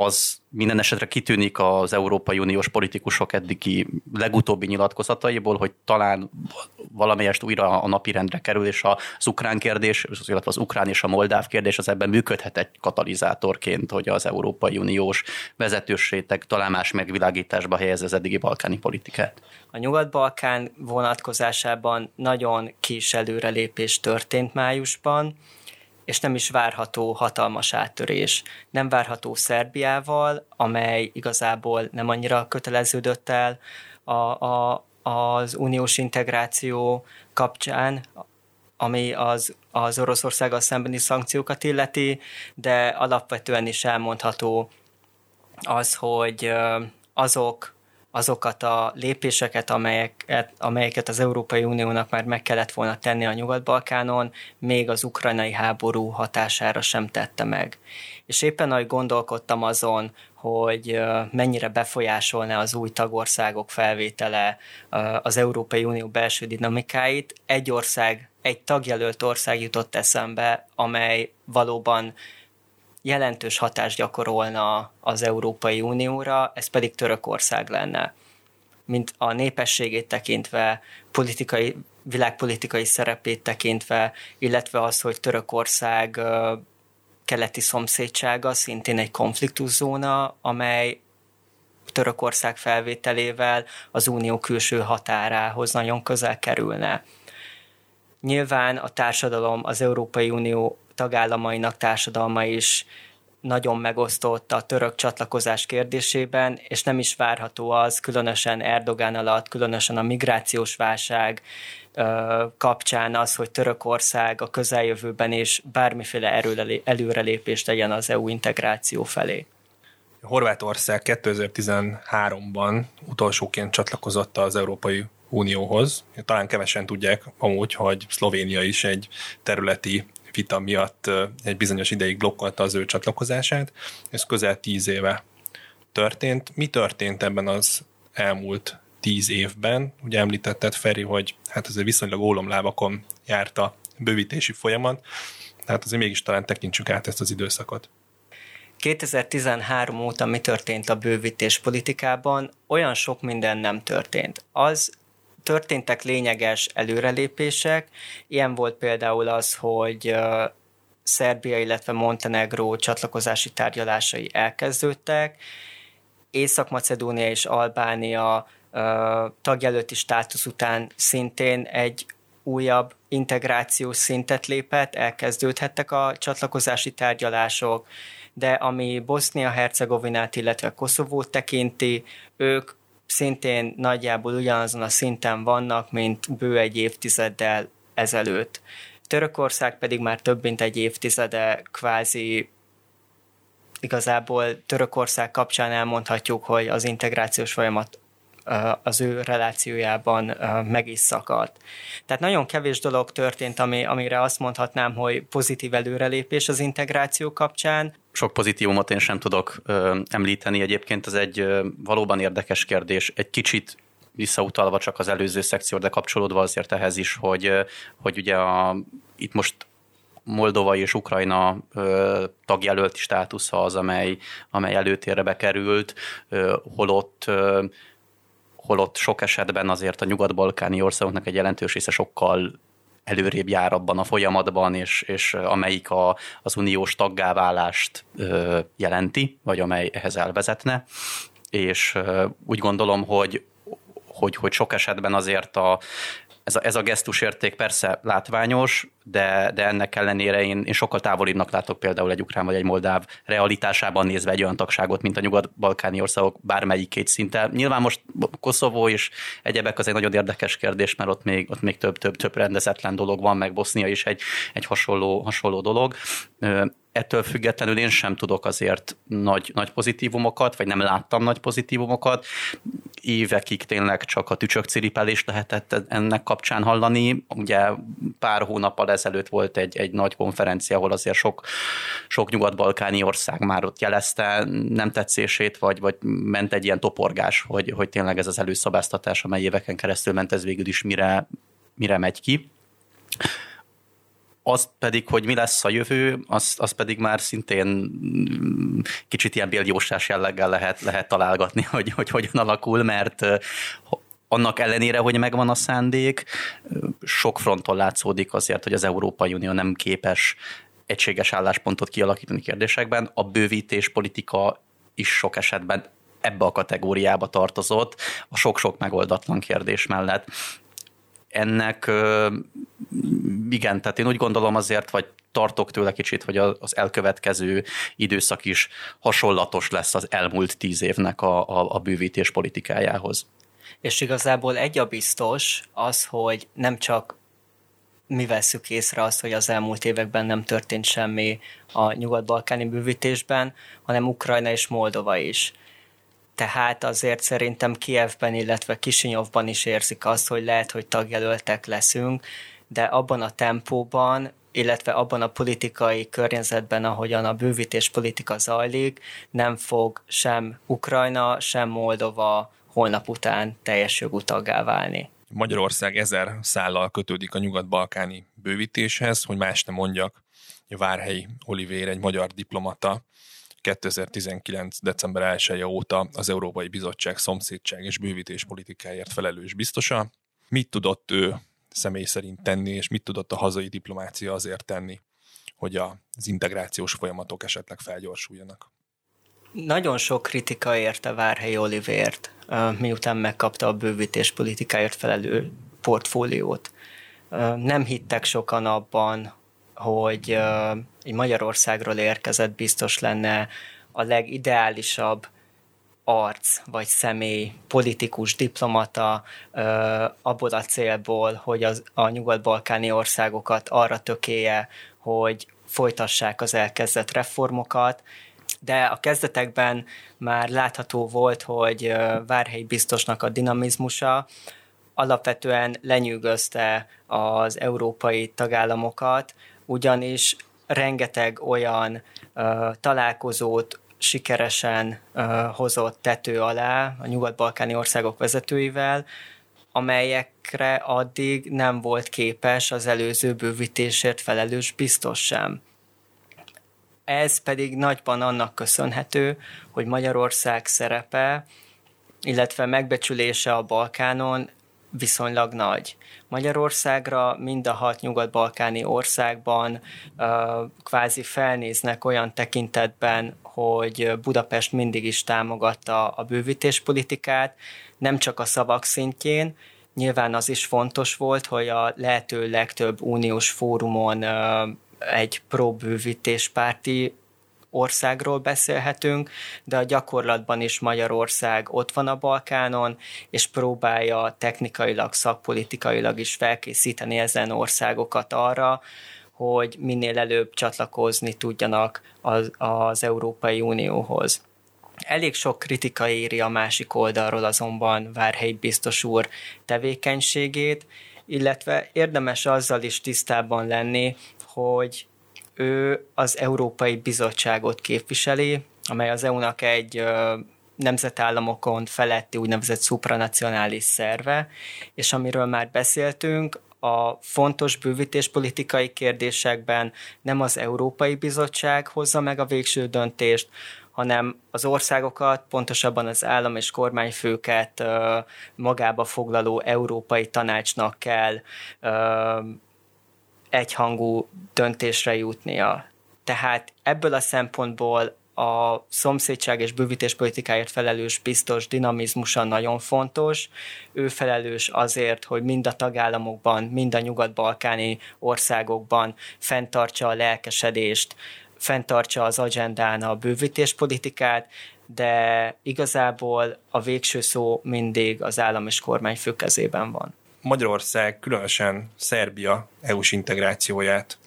az minden esetre kitűnik az Európai Uniós politikusok eddigi legutóbbi nyilatkozataiból, hogy talán valamelyest újra a napirendre kerül, és az ukrán kérdés, illetve az ukrán és a moldáv kérdés az ebben működhet egy katalizátorként, hogy az Európai Uniós vezetősrétek talán más megvilágításba helyez az eddigi balkáni politikát. A Nyugat-Balkán vonatkozásában nagyon kis előrelépés történt májusban, és nem is várható hatalmas áttörés. Nem várható Szerbiával, amely igazából nem annyira köteleződött el a, a, az uniós integráció kapcsán, ami az, az Oroszországgal szembeni szankciókat illeti, de alapvetően is elmondható az, hogy azok azokat a lépéseket, amelyeket, amelyeket az Európai Uniónak már meg kellett volna tenni a Nyugat-Balkánon, még az ukrajnai háború hatására sem tette meg. És éppen ahogy gondolkodtam azon, hogy mennyire befolyásolna az új tagországok felvétele az Európai Unió belső dinamikáit, egy ország, egy tagjelölt ország jutott eszembe, amely valóban jelentős hatást gyakorolna az Európai Unióra, ez pedig Törökország lenne. Mint a népességét tekintve, politikai, világpolitikai szerepét tekintve, illetve az, hogy Törökország keleti szomszédsága szintén egy konfliktuszóna, amely Törökország felvételével az unió külső határához nagyon közel kerülne. Nyilván a társadalom, az Európai Unió tagállamainak társadalma is nagyon megosztott a török csatlakozás kérdésében, és nem is várható az, különösen Erdogán alatt, különösen a migrációs válság kapcsán az, hogy Törökország a közeljövőben is bármiféle előrelépést tegyen az EU integráció felé. Horvátország 2013-ban utolsóként csatlakozott az Európai Unióhoz. Talán kevesen tudják amúgy, hogy Szlovénia is egy területi vita miatt egy bizonyos ideig blokkolta az ő csatlakozását. Ez közel tíz éve történt. Mi történt ebben az elmúlt tíz évben? Ugye említetted, Feri, hogy hát azért viszonylag ólomlábakon járt a bővítési folyamat, tehát azért mégis talán tekintsük át ezt az időszakot. 2013 óta mi történt a bővítés politikában? Olyan sok minden nem történt. Az történtek lényeges előrelépések, ilyen volt például az, hogy Szerbia, illetve Montenegro csatlakozási tárgyalásai elkezdődtek, Észak-Macedónia és Albánia tagjelölti státusz után szintén egy újabb integrációs szintet lépett, elkezdődhettek a csatlakozási tárgyalások, de ami Bosznia-Hercegovinát, illetve Koszovót tekinti, ők szintén nagyjából ugyanazon a szinten vannak, mint bő egy évtizeddel ezelőtt. Törökország pedig már több mint egy évtizede kvázi igazából Törökország kapcsán elmondhatjuk, hogy az integrációs folyamat az ő relációjában meg is szakadt. Tehát nagyon kevés dolog történt, ami, amire azt mondhatnám, hogy pozitív előrelépés az integráció kapcsán. Sok pozitívumot én sem tudok említeni. Egyébként ez egy valóban érdekes kérdés. Egy kicsit visszautalva csak az előző szekció, de kapcsolódva azért ehhez is, hogy, hogy ugye a, itt most Moldova és Ukrajna ö, tagjelölti státusza az, amely, amely előtérbe bekerült, ö, holott ö, holott sok esetben azért a nyugat-balkáni országoknak egy jelentős része sokkal előrébb jár abban a folyamatban, és, és amelyik a, az uniós taggáválást ö, jelenti, vagy amely ehhez elvezetne. És ö, úgy gondolom, hogy, hogy, hogy sok esetben azért a, ez a, ez a gesztusérték persze látványos, de, de ennek ellenére én, én sokkal távolibbnak látok például egy ukrán vagy egy moldáv realitásában nézve egy olyan tagságot, mint a nyugat-balkáni országok bármelyik két szinten. Nyilván most Koszovó és egyebek az egy nagyon érdekes kérdés, mert ott még, ott még több, több, több rendezetlen dolog van, meg Bosznia is egy, egy hasonló, hasonló dolog ettől függetlenül én sem tudok azért nagy, nagy pozitívumokat, vagy nem láttam nagy pozitívumokat. Évekig tényleg csak a tücsök ciripelést lehetett ennek kapcsán hallani. Ugye pár hónappal ezelőtt volt egy, egy nagy konferencia, ahol azért sok, sok nyugat-balkáni ország már ott jelezte nem tetszését, vagy, vagy ment egy ilyen toporgás, hogy, hogy tényleg ez az előszabáztatás, amely éveken keresztül ment, ez végül is mire, mire megy ki az pedig, hogy mi lesz a jövő, az, az pedig már szintén mm, kicsit ilyen béljósás jelleggel lehet, lehet találgatni, [laughs] hogy, hogy hogyan alakul, mert annak ellenére, hogy megvan a szándék, sok fronton látszódik azért, hogy az Európai Unió nem képes egységes álláspontot kialakítani kérdésekben. A bővítés politika is sok esetben ebbe a kategóriába tartozott, a sok-sok megoldatlan kérdés mellett ennek igen, tehát én úgy gondolom azért, vagy tartok tőle kicsit, hogy az elkövetkező időszak is hasonlatos lesz az elmúlt tíz évnek a, a, a bővítés politikájához. És igazából egy a biztos az, hogy nem csak mi veszük észre azt, hogy az elmúlt években nem történt semmi a nyugat-balkáni bővítésben, hanem Ukrajna és Moldova is tehát azért szerintem Kievben, illetve Kisinyovban is érzik azt, hogy lehet, hogy tagjelöltek leszünk, de abban a tempóban, illetve abban a politikai környezetben, ahogyan a bővítés politika zajlik, nem fog sem Ukrajna, sem Moldova holnap után teljes jogú taggá válni. Magyarország ezer szállal kötődik a nyugat-balkáni bővítéshez, hogy más nem mondjak. Várhelyi Olivér, egy magyar diplomata, 2019. december 1 -e óta az Európai Bizottság szomszédság és bővítés politikáért felelős biztosa. Mit tudott ő személy szerint tenni, és mit tudott a hazai diplomácia azért tenni, hogy az integrációs folyamatok esetleg felgyorsuljanak? Nagyon sok kritika érte Várhelyi Olivért, miután megkapta a bővítés politikáért felelő portfóliót. Nem hittek sokan abban, hogy egy Magyarországról érkezett biztos lenne a legideálisabb arc vagy személy, politikus, diplomata abból a célból, hogy az, a nyugat-balkáni országokat arra tökéje, hogy folytassák az elkezdett reformokat, de a kezdetekben már látható volt, hogy Várhelyi biztosnak a dinamizmusa alapvetően lenyűgözte az európai tagállamokat, ugyanis rengeteg olyan uh, találkozót sikeresen uh, hozott tető alá a nyugat-balkáni országok vezetőivel, amelyekre addig nem volt képes az előző bővítésért felelős biztos sem. Ez pedig nagyban annak köszönhető, hogy Magyarország szerepe, illetve megbecsülése a Balkánon viszonylag nagy. Magyarországra mind a hat nyugat-balkáni országban kvázi felnéznek olyan tekintetben, hogy Budapest mindig is támogatta a bővítéspolitikát, nem csak a szavak szintjén, nyilván az is fontos volt, hogy a lehető legtöbb uniós fórumon egy pro-bővítéspárti országról beszélhetünk, de a gyakorlatban is Magyarország ott van a Balkánon, és próbálja technikailag, szakpolitikailag is felkészíteni ezen országokat arra, hogy minél előbb csatlakozni tudjanak az, az Európai Unióhoz. Elég sok kritika éri a másik oldalról azonban Várhelyi biztos úr tevékenységét, illetve érdemes azzal is tisztában lenni, hogy ő az Európai Bizottságot képviseli, amely az EU-nak egy nemzetállamokon feletti úgynevezett supranacionális szerve, és amiről már beszéltünk, a fontos bővítéspolitikai kérdésekben nem az Európai Bizottság hozza meg a végső döntést, hanem az országokat, pontosabban az állam és kormányfőket magába foglaló Európai Tanácsnak kell egyhangú döntésre jutnia. Tehát ebből a szempontból a szomszédság és bővítés politikáért felelős biztos dinamizmusa nagyon fontos. Ő felelős azért, hogy mind a tagállamokban, mind a nyugat-balkáni országokban fenntartsa a lelkesedést, fenntartsa az agendán a bővítéspolitikát, de igazából a végső szó mindig az állam és kormányfő kezében van. Magyarország, különösen Szerbia EU-s integrációját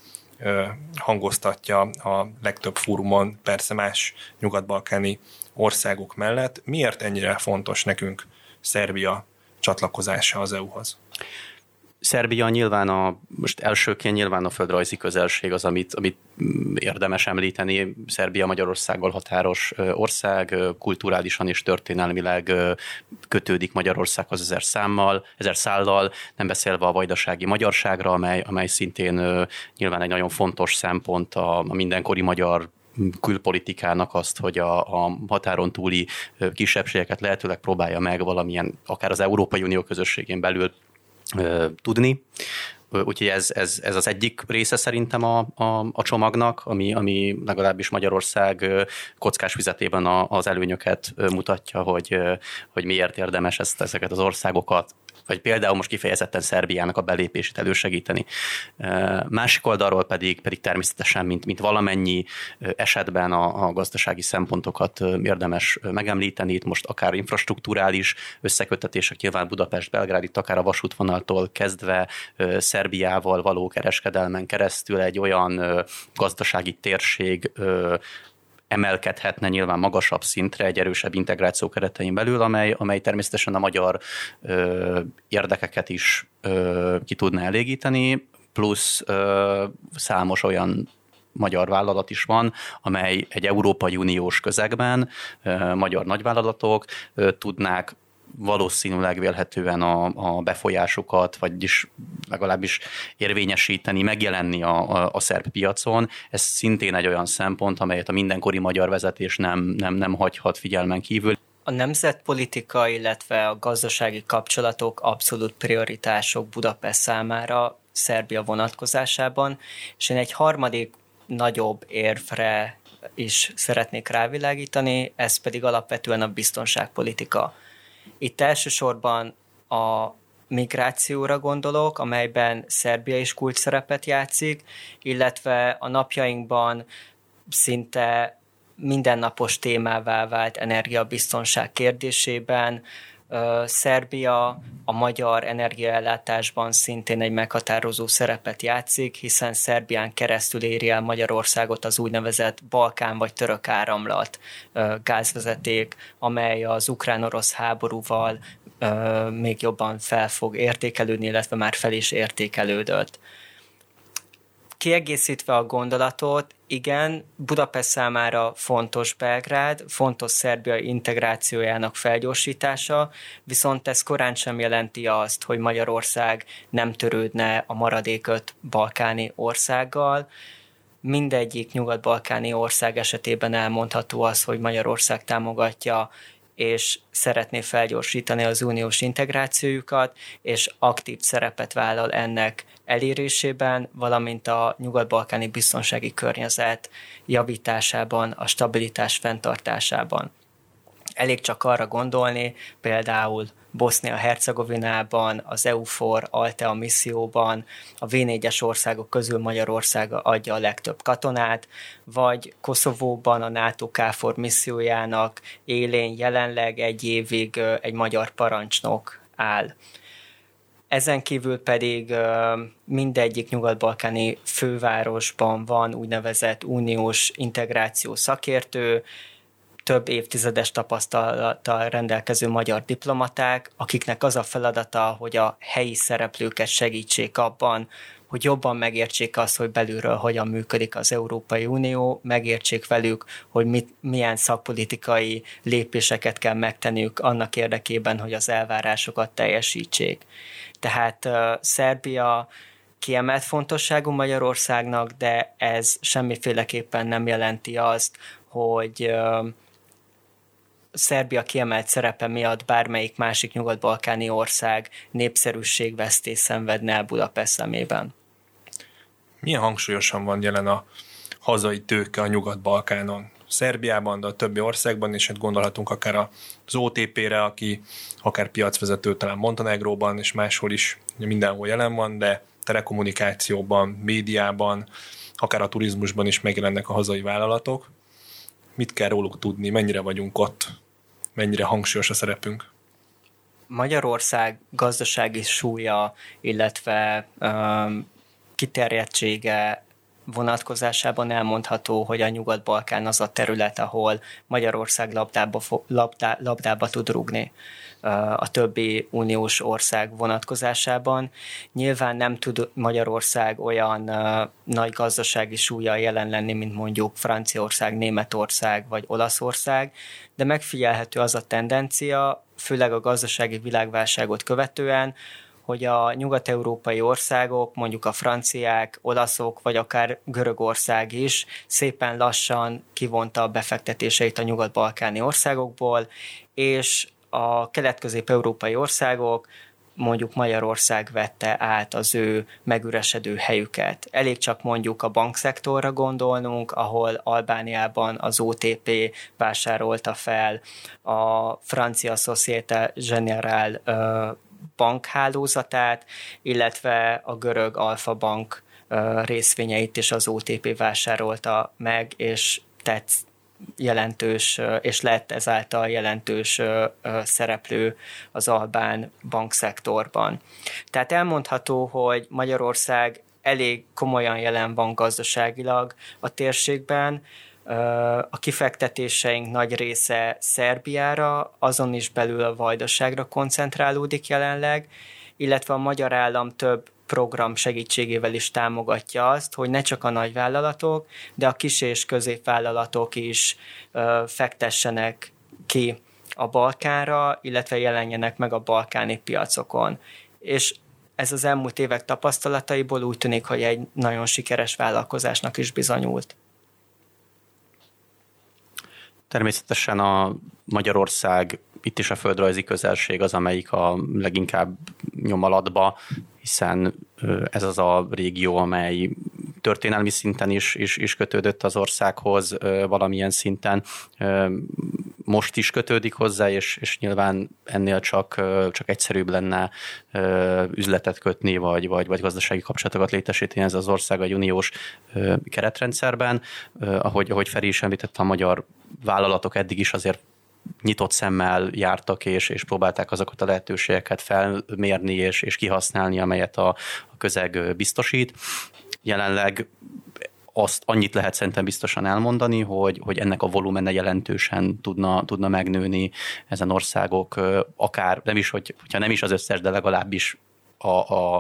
hangoztatja a legtöbb fórumon, persze más nyugat-balkáni országok mellett. Miért ennyire fontos nekünk Szerbia csatlakozása az EU-hoz? Szerbia nyilván a, most elsőként nyilván a földrajzi közelség az, amit, amit érdemes említeni. Szerbia Magyarországgal határos ország, kulturálisan és történelmileg kötődik Magyarországhoz ezer számmal, ezer szállal, nem beszélve a vajdasági magyarságra, amely, amely szintén nyilván egy nagyon fontos szempont a, a mindenkori magyar külpolitikának azt, hogy a, a határon túli kisebbségeket lehetőleg próbálja meg valamilyen, akár az Európai Unió közösségén belül tudni. Úgyhogy ez, ez, ez az egyik része szerintem a, a, a csomagnak, ami, ami legalábbis Magyarország kockás fizetében a, az előnyöket mutatja, hogy, hogy miért érdemes ezt, ezeket az országokat vagy például most kifejezetten Szerbiának a belépését elősegíteni. Másik oldalról pedig, pedig természetesen, mint, mint valamennyi esetben a, a gazdasági szempontokat érdemes megemlíteni, itt most akár infrastruktúrális összekötetések, nyilván Budapest-Belgrád, itt akár a vasútvonaltól kezdve Szerbiával való kereskedelmen keresztül egy olyan gazdasági térség emelkedhetne nyilván magasabb szintre egy erősebb integráció keretein belül, amely, amely természetesen a magyar ö, érdekeket is ö, ki tudna elégíteni, plusz ö, számos olyan magyar vállalat is van, amely egy Európai Uniós közegben magyar nagyvállalatok tudnák valószínűleg vélhetően a, a befolyásukat, vagyis legalábbis érvényesíteni, megjelenni a, a, a szerb piacon. Ez szintén egy olyan szempont, amelyet a mindenkori magyar vezetés nem, nem, nem hagyhat figyelmen kívül. A nemzetpolitika, illetve a gazdasági kapcsolatok abszolút prioritások Budapest számára Szerbia vonatkozásában, és én egy harmadik nagyobb érvre is szeretnék rávilágítani, ez pedig alapvetően a biztonságpolitika. Itt elsősorban a migrációra gondolok, amelyben Szerbia is kult szerepet játszik, illetve a napjainkban szinte mindennapos témává vált energiabiztonság kérdésében, Szerbia a magyar energiaellátásban szintén egy meghatározó szerepet játszik, hiszen Szerbián keresztül éri el Magyarországot az úgynevezett Balkán vagy török áramlat gázvezeték, amely az ukrán-orosz háborúval még jobban fel fog értékelődni, illetve már fel is értékelődött. Kiegészítve a gondolatot, igen, Budapest számára fontos Belgrád, fontos Szerbia integrációjának felgyorsítása, viszont ez korán sem jelenti azt, hogy Magyarország nem törődne a maradék öt balkáni országgal. Mindegyik nyugat-balkáni ország esetében elmondható az, hogy Magyarország támogatja és szeretné felgyorsítani az uniós integrációjukat, és aktív szerepet vállal ennek elérésében, valamint a nyugat-balkáni biztonsági környezet javításában, a stabilitás fenntartásában. Elég csak arra gondolni, például Bosznia-Hercegovinában, az EUFOR Altea misszióban, a V4-es országok közül Magyarország adja a legtöbb katonát, vagy Koszovóban a NATO KFOR missziójának élén jelenleg egy évig egy magyar parancsnok áll. Ezen kívül pedig mindegyik nyugat-balkáni fővárosban van úgynevezett uniós integráció szakértő, több évtizedes tapasztalattal rendelkező magyar diplomaták, akiknek az a feladata, hogy a helyi szereplőket segítsék abban, hogy jobban megértsék azt, hogy belülről hogyan működik az Európai Unió, megértsék velük, hogy mit, milyen szakpolitikai lépéseket kell megtenniük annak érdekében, hogy az elvárásokat teljesítsék. Tehát uh, Szerbia kiemelt fontosságú Magyarországnak, de ez semmiféleképpen nem jelenti azt, hogy uh, Szerbia kiemelt szerepe miatt bármelyik másik nyugat-balkáni ország népszerűségvesztés szenvedne el Budapest szemében. Milyen hangsúlyosan van jelen a hazai tőke a Nyugat-Balkánon? Szerbiában, de a többi országban, és hát gondolhatunk akár az OTP-re, aki akár piacvezető talán Montenegróban, és máshol is mindenhol jelen van, de telekommunikációban, médiában, akár a turizmusban is megjelennek a hazai vállalatok. Mit kell róluk tudni, mennyire vagyunk ott? mennyire hangsúlyos a szerepünk? Magyarország gazdasági súlya, illetve kiterjedtsége vonatkozásában elmondható, hogy a Nyugat-Balkán az a terület, ahol Magyarország labdába, labdá, labdába tud rúgni a többi uniós ország vonatkozásában. Nyilván nem tud Magyarország olyan nagy gazdasági súlya jelen lenni, mint mondjuk Franciaország, Németország vagy Olaszország, de megfigyelhető az a tendencia, főleg a gazdasági világválságot követően, hogy a nyugat-európai országok, mondjuk a franciák, olaszok, vagy akár Görögország is szépen lassan kivonta a befektetéseit a nyugat-balkáni országokból, és a kelet-közép-európai országok, mondjuk Magyarország vette át az ő megüresedő helyüket. Elég csak mondjuk a bankszektorra gondolnunk, ahol Albániában az OTP vásárolta fel a francia Société Générale bankhálózatát, illetve a görög Alfa Bank részvényeit is az OTP vásárolta meg, és tett jelentős, és lett ezáltal jelentős szereplő az albán bankszektorban. Tehát elmondható, hogy Magyarország elég komolyan jelen van gazdaságilag a térségben, a kifektetéseink nagy része Szerbiára, azon is belül a Vajdaságra koncentrálódik jelenleg, illetve a magyar állam több program segítségével is támogatja azt, hogy ne csak a nagyvállalatok, de a kis és középvállalatok is fektessenek ki a Balkánra, illetve jelenjenek meg a balkáni piacokon. És ez az elmúlt évek tapasztalataiból úgy tűnik, hogy egy nagyon sikeres vállalkozásnak is bizonyult. Természetesen a Magyarország, itt is a földrajzi közelség az, amelyik a leginkább nyomalatba, hiszen ez az a régió, amely történelmi szinten is, is, is kötődött az országhoz valamilyen szinten. Most is kötődik hozzá, és, és nyilván ennél csak, csak egyszerűbb lenne üzletet kötni, vagy, vagy, vagy gazdasági kapcsolatokat létesíteni ez az ország a uniós keretrendszerben. Ahogy, ahogy Feri is említette, a magyar vállalatok eddig is azért nyitott szemmel jártak, és, és próbálták azokat a lehetőségeket felmérni és, és kihasználni, amelyet a, a közeg biztosít. Jelenleg azt annyit lehet szerintem biztosan elmondani, hogy, hogy ennek a volumene jelentősen tudna, tudna megnőni ezen országok, akár nem is, hogy, hogyha nem is az összes, de legalábbis a, a,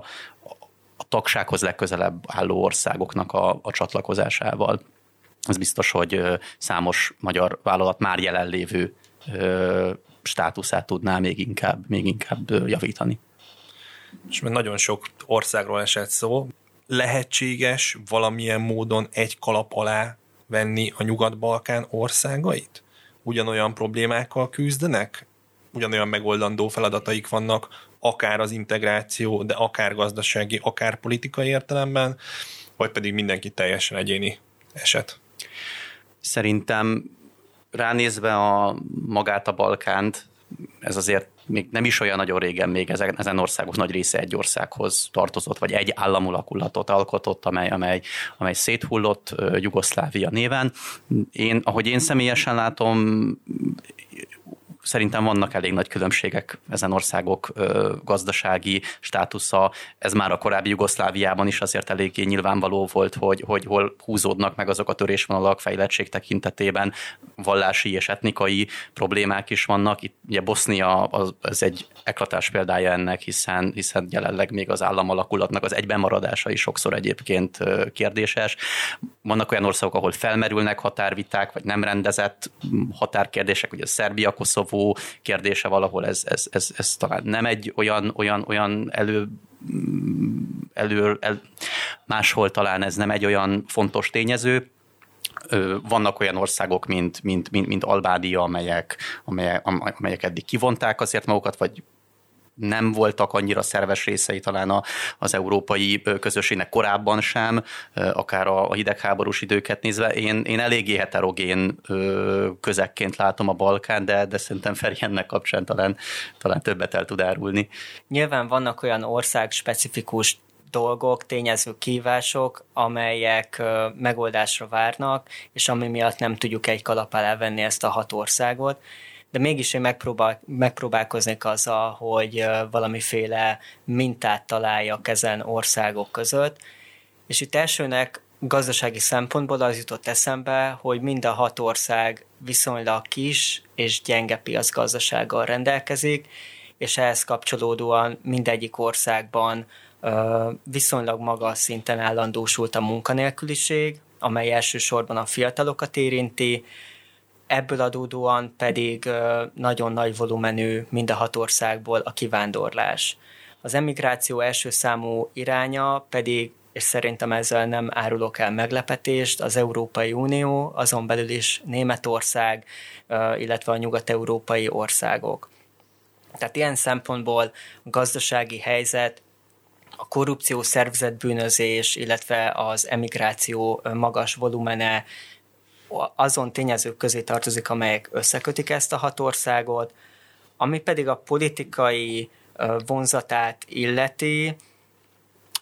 a tagsághoz legközelebb álló országoknak a, a csatlakozásával. Ez biztos, hogy számos magyar vállalat már jelenlévő státuszát tudná még inkább, még inkább javítani. És mert nagyon sok országról esett szó, lehetséges valamilyen módon egy kalap alá venni a Nyugat-Balkán országait? Ugyanolyan problémákkal küzdenek? Ugyanolyan megoldandó feladataik vannak, akár az integráció, de akár gazdasági, akár politikai értelemben, vagy pedig mindenki teljesen egyéni eset? Szerintem ránézve a magát a Balkánt, ez azért még nem is olyan nagyon régen még ezen, ezen országok nagy része egy országhoz tartozott, vagy egy államulakulatot alkotott, amely, amely, amely széthullott Jugoszlávia néven. Én, ahogy én személyesen látom, szerintem vannak elég nagy különbségek ezen országok gazdasági státusza. Ez már a korábbi Jugoszláviában is azért eléggé nyilvánvaló volt, hogy, hogy hol húzódnak meg azok a törésvonalak fejlettség tekintetében. Vallási és etnikai problémák is vannak. Itt ugye Bosznia az, az egy eklatás példája ennek, hiszen, hiszen jelenleg még az államalakulatnak az egyben maradása is sokszor egyébként kérdéses. Vannak olyan országok, ahol felmerülnek határviták, vagy nem rendezett határkérdések, ugye Szerbia, Koszovó, Koszovó kérdése valahol ez, ez, ez, ez talán nem egy olyan, olyan, olyan elő elő, el, máshol talán ez nem egy olyan fontos tényező, vannak olyan országok, mint, mint, mint, mint Albádia, amelyek, amelyek, amelyek eddig kivonták azért magukat, vagy nem voltak annyira szerves részei talán a, az európai közösségnek korábban sem, akár a, hidegháborús időket nézve. Én, én eléggé heterogén közekként látom a Balkán, de, de szerintem Feri ennek kapcsán talán, talán többet el tud árulni. Nyilván vannak olyan ország specifikus dolgok, tényező kívások, amelyek megoldásra várnak, és ami miatt nem tudjuk egy kalap alá venni ezt a hat országot de mégis én megpróbál, megpróbálkoznék azzal, hogy valamiféle mintát találjak ezen országok között, és itt elsőnek gazdasági szempontból az jutott eszembe, hogy mind a hat ország viszonylag kis és gyenge piacgazdasággal rendelkezik, és ehhez kapcsolódóan mindegyik országban viszonylag magas szinten állandósult a munkanélküliség, amely elsősorban a fiatalokat érinti, ebből adódóan pedig nagyon nagy volumenű mind a hat országból a kivándorlás. Az emigráció első számú iránya pedig, és szerintem ezzel nem árulok el meglepetést, az Európai Unió, azon belül is Németország, illetve a nyugat-európai országok. Tehát ilyen szempontból a gazdasági helyzet, a korrupció, szervezetbűnözés, illetve az emigráció magas volumene, azon tényezők közé tartozik, amelyek összekötik ezt a hat országot, ami pedig a politikai vonzatát illeti,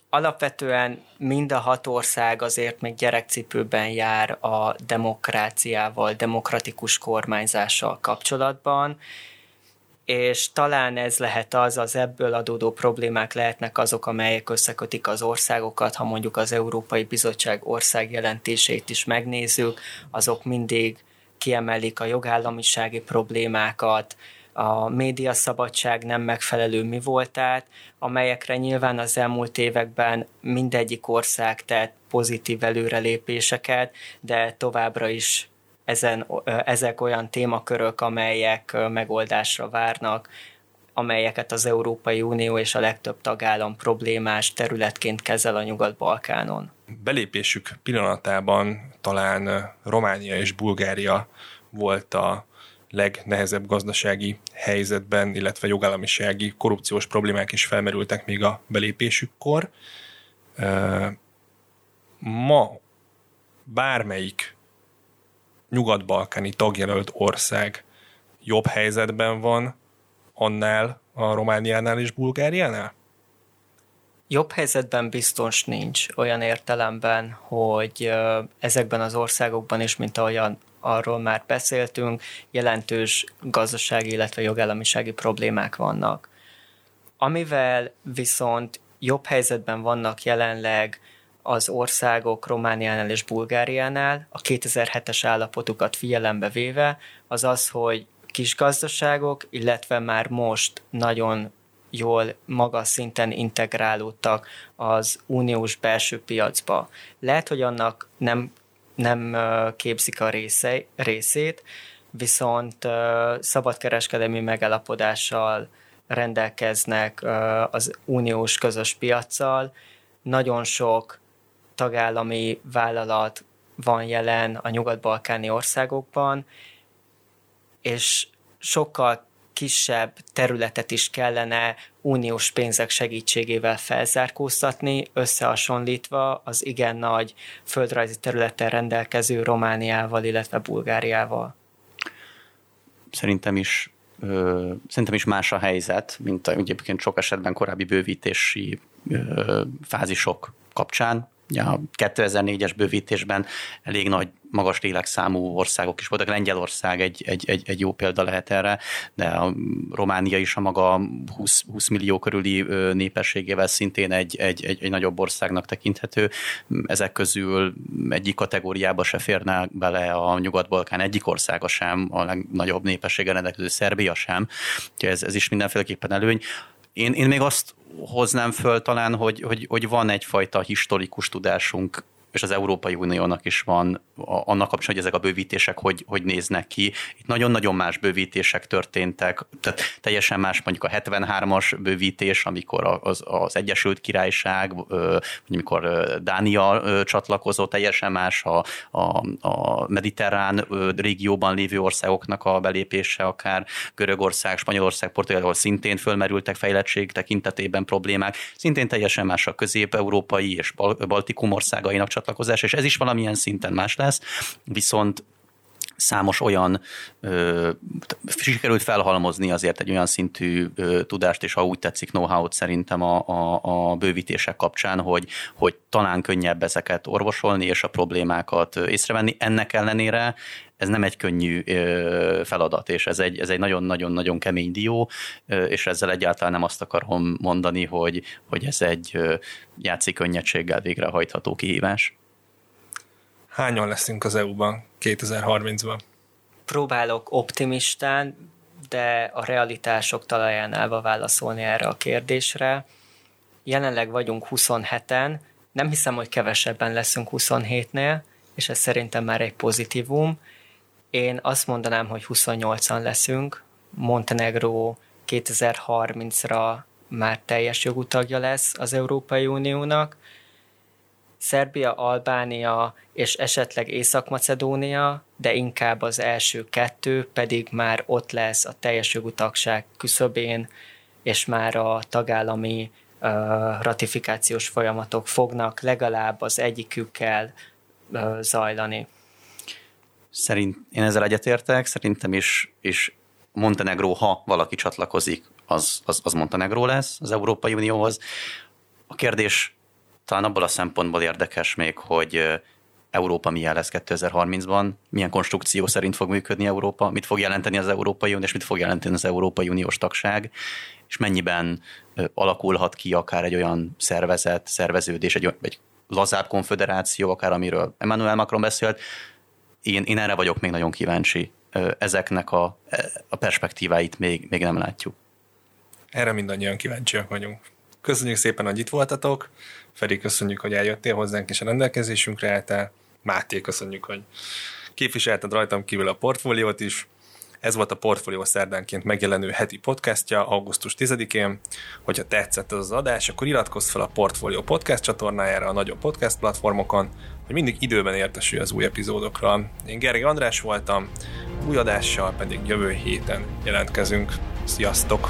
alapvetően mind a hat ország azért még gyerekcipőben jár a demokráciával, demokratikus kormányzással kapcsolatban, és talán ez lehet az, az ebből adódó problémák lehetnek azok, amelyek összekötik az országokat, ha mondjuk az Európai Bizottság ország jelentését is megnézzük, azok mindig kiemelik a jogállamisági problémákat, a médiaszabadság nem megfelelő mi voltát, amelyekre nyilván az elmúlt években mindegyik ország tett pozitív előrelépéseket, de továbbra is ezen, ezek olyan témakörök, amelyek megoldásra várnak, amelyeket az Európai Unió és a legtöbb tagállam problémás területként kezel a Nyugat-Balkánon. Belépésük pillanatában talán Románia és Bulgária volt a legnehezebb gazdasági helyzetben, illetve jogállamisági korrupciós problémák is felmerültek még a belépésükkor. Ma bármelyik nyugat-balkáni tagjelölt ország jobb helyzetben van annál a Romániánál és Bulgáriánál? Jobb helyzetben biztos nincs olyan értelemben, hogy ezekben az országokban is, mint ahogyan arról már beszéltünk, jelentős gazdasági, illetve jogállamisági problémák vannak. Amivel viszont jobb helyzetben vannak jelenleg az országok Romániánál és Bulgáriánál, a 2007-es állapotukat figyelembe véve, az az, hogy kis gazdaságok, illetve már most nagyon jól magas szinten integrálódtak az uniós belső piacba. Lehet, hogy annak nem, nem képzik a része, részét, viszont szabadkereskedelmi megállapodással rendelkeznek az uniós közös piaccal. Nagyon sok tagállami vállalat van jelen a nyugat-balkáni országokban, és sokkal kisebb területet is kellene uniós pénzek segítségével felzárkóztatni, összehasonlítva az igen nagy földrajzi területen rendelkező Romániával, illetve Bulgáriával. Szerintem is szerintem is más a helyzet, mint egyébként sok esetben korábbi bővítési fázisok kapcsán. A 2004-es bővítésben elég nagy magas lélekszámú országok is voltak. Lengyelország egy, egy, egy, egy jó példa lehet erre, de a Románia is a maga 20, 20 millió körüli népességével szintén egy, egy, egy, egy nagyobb országnak tekinthető. Ezek közül egyik kategóriába se férne bele a Nyugat-Balkán egyik országa sem, a legnagyobb népességgel rendelkező Szerbia sem. Ez, ez is mindenféleképpen előny. Én, én még azt hoznám föl talán, hogy, hogy, hogy van egyfajta historikus tudásunk és az Európai Uniónak is van annak kapcsolatban, hogy ezek a bővítések hogy, hogy néznek ki. Itt nagyon-nagyon más bővítések történtek, tehát teljesen más mondjuk a 73-as bővítés, amikor az, az Egyesült Királyság, amikor Dánia csatlakozott, teljesen más a, a, a mediterrán régióban lévő országoknak a belépése, akár Görögország, Spanyolország, Portugál, szintén fölmerültek fejlettség tekintetében problémák, szintén teljesen más a közép-európai és Baltikum országainak csatlakozás, és ez is valamilyen szinten más lesz, viszont számos olyan ö, sikerült felhalmozni azért egy olyan szintű ö, tudást, és ha úgy tetszik know-how-t szerintem a, a, a bővítések kapcsán, hogy, hogy talán könnyebb ezeket orvosolni, és a problémákat észrevenni. Ennek ellenére ez nem egy könnyű feladat, és ez egy, ez egy nagyon-nagyon-nagyon kemény dió, és ezzel egyáltalán nem azt akarom mondani, hogy, hogy ez egy játszik könnyedséggel végrehajtható kihívás hányan leszünk az EU-ban 2030-ban? Próbálok optimistán, de a realitások talaján állva válaszolni erre a kérdésre. Jelenleg vagyunk 27-en, nem hiszem, hogy kevesebben leszünk 27-nél, és ez szerintem már egy pozitívum. Én azt mondanám, hogy 28-an leszünk. Montenegro 2030-ra már teljes jogú tagja lesz az Európai Uniónak, Szerbia, Albánia és esetleg Észak-Macedónia, de inkább az első kettő pedig már ott lesz a teljes jogú tagság küszöbén, és már a tagállami uh, ratifikációs folyamatok fognak legalább az egyikükkel uh, zajlani. Szerint én ezzel egyetértek, szerintem is, is Montenegró, ha valaki csatlakozik, az, az, az Montenegró lesz az Európai Unióhoz. A kérdés talán abból a szempontból érdekes még, hogy Európa milyen lesz 2030-ban, milyen konstrukció szerint fog működni Európa, mit fog jelenteni az Európai Unió, és mit fog jelenteni az Európai Uniós tagság, és mennyiben alakulhat ki akár egy olyan szervezet, szerveződés, egy, egy lazább konfederáció, akár amiről Emmanuel Macron beszélt. Én, én erre vagyok még nagyon kíváncsi. Ezeknek a, a perspektíváit még, még nem látjuk. Erre mindannyian kíváncsiak vagyunk. Köszönjük szépen, hogy itt voltatok. Feri, köszönjük, hogy eljöttél hozzánk és a rendelkezésünkre álltál. Máté, köszönjük, hogy képviselted rajtam kívül a portfóliót is. Ez volt a Portfólió szerdánként megjelenő heti podcastja augusztus 10-én. Hogyha tetszett ez az adás, akkor iratkozz fel a Portfólió podcast csatornájára a nagyobb podcast platformokon, hogy mindig időben értesülj az új epizódokról. Én Gergely András voltam, új adással pedig jövő héten jelentkezünk. Sziasztok!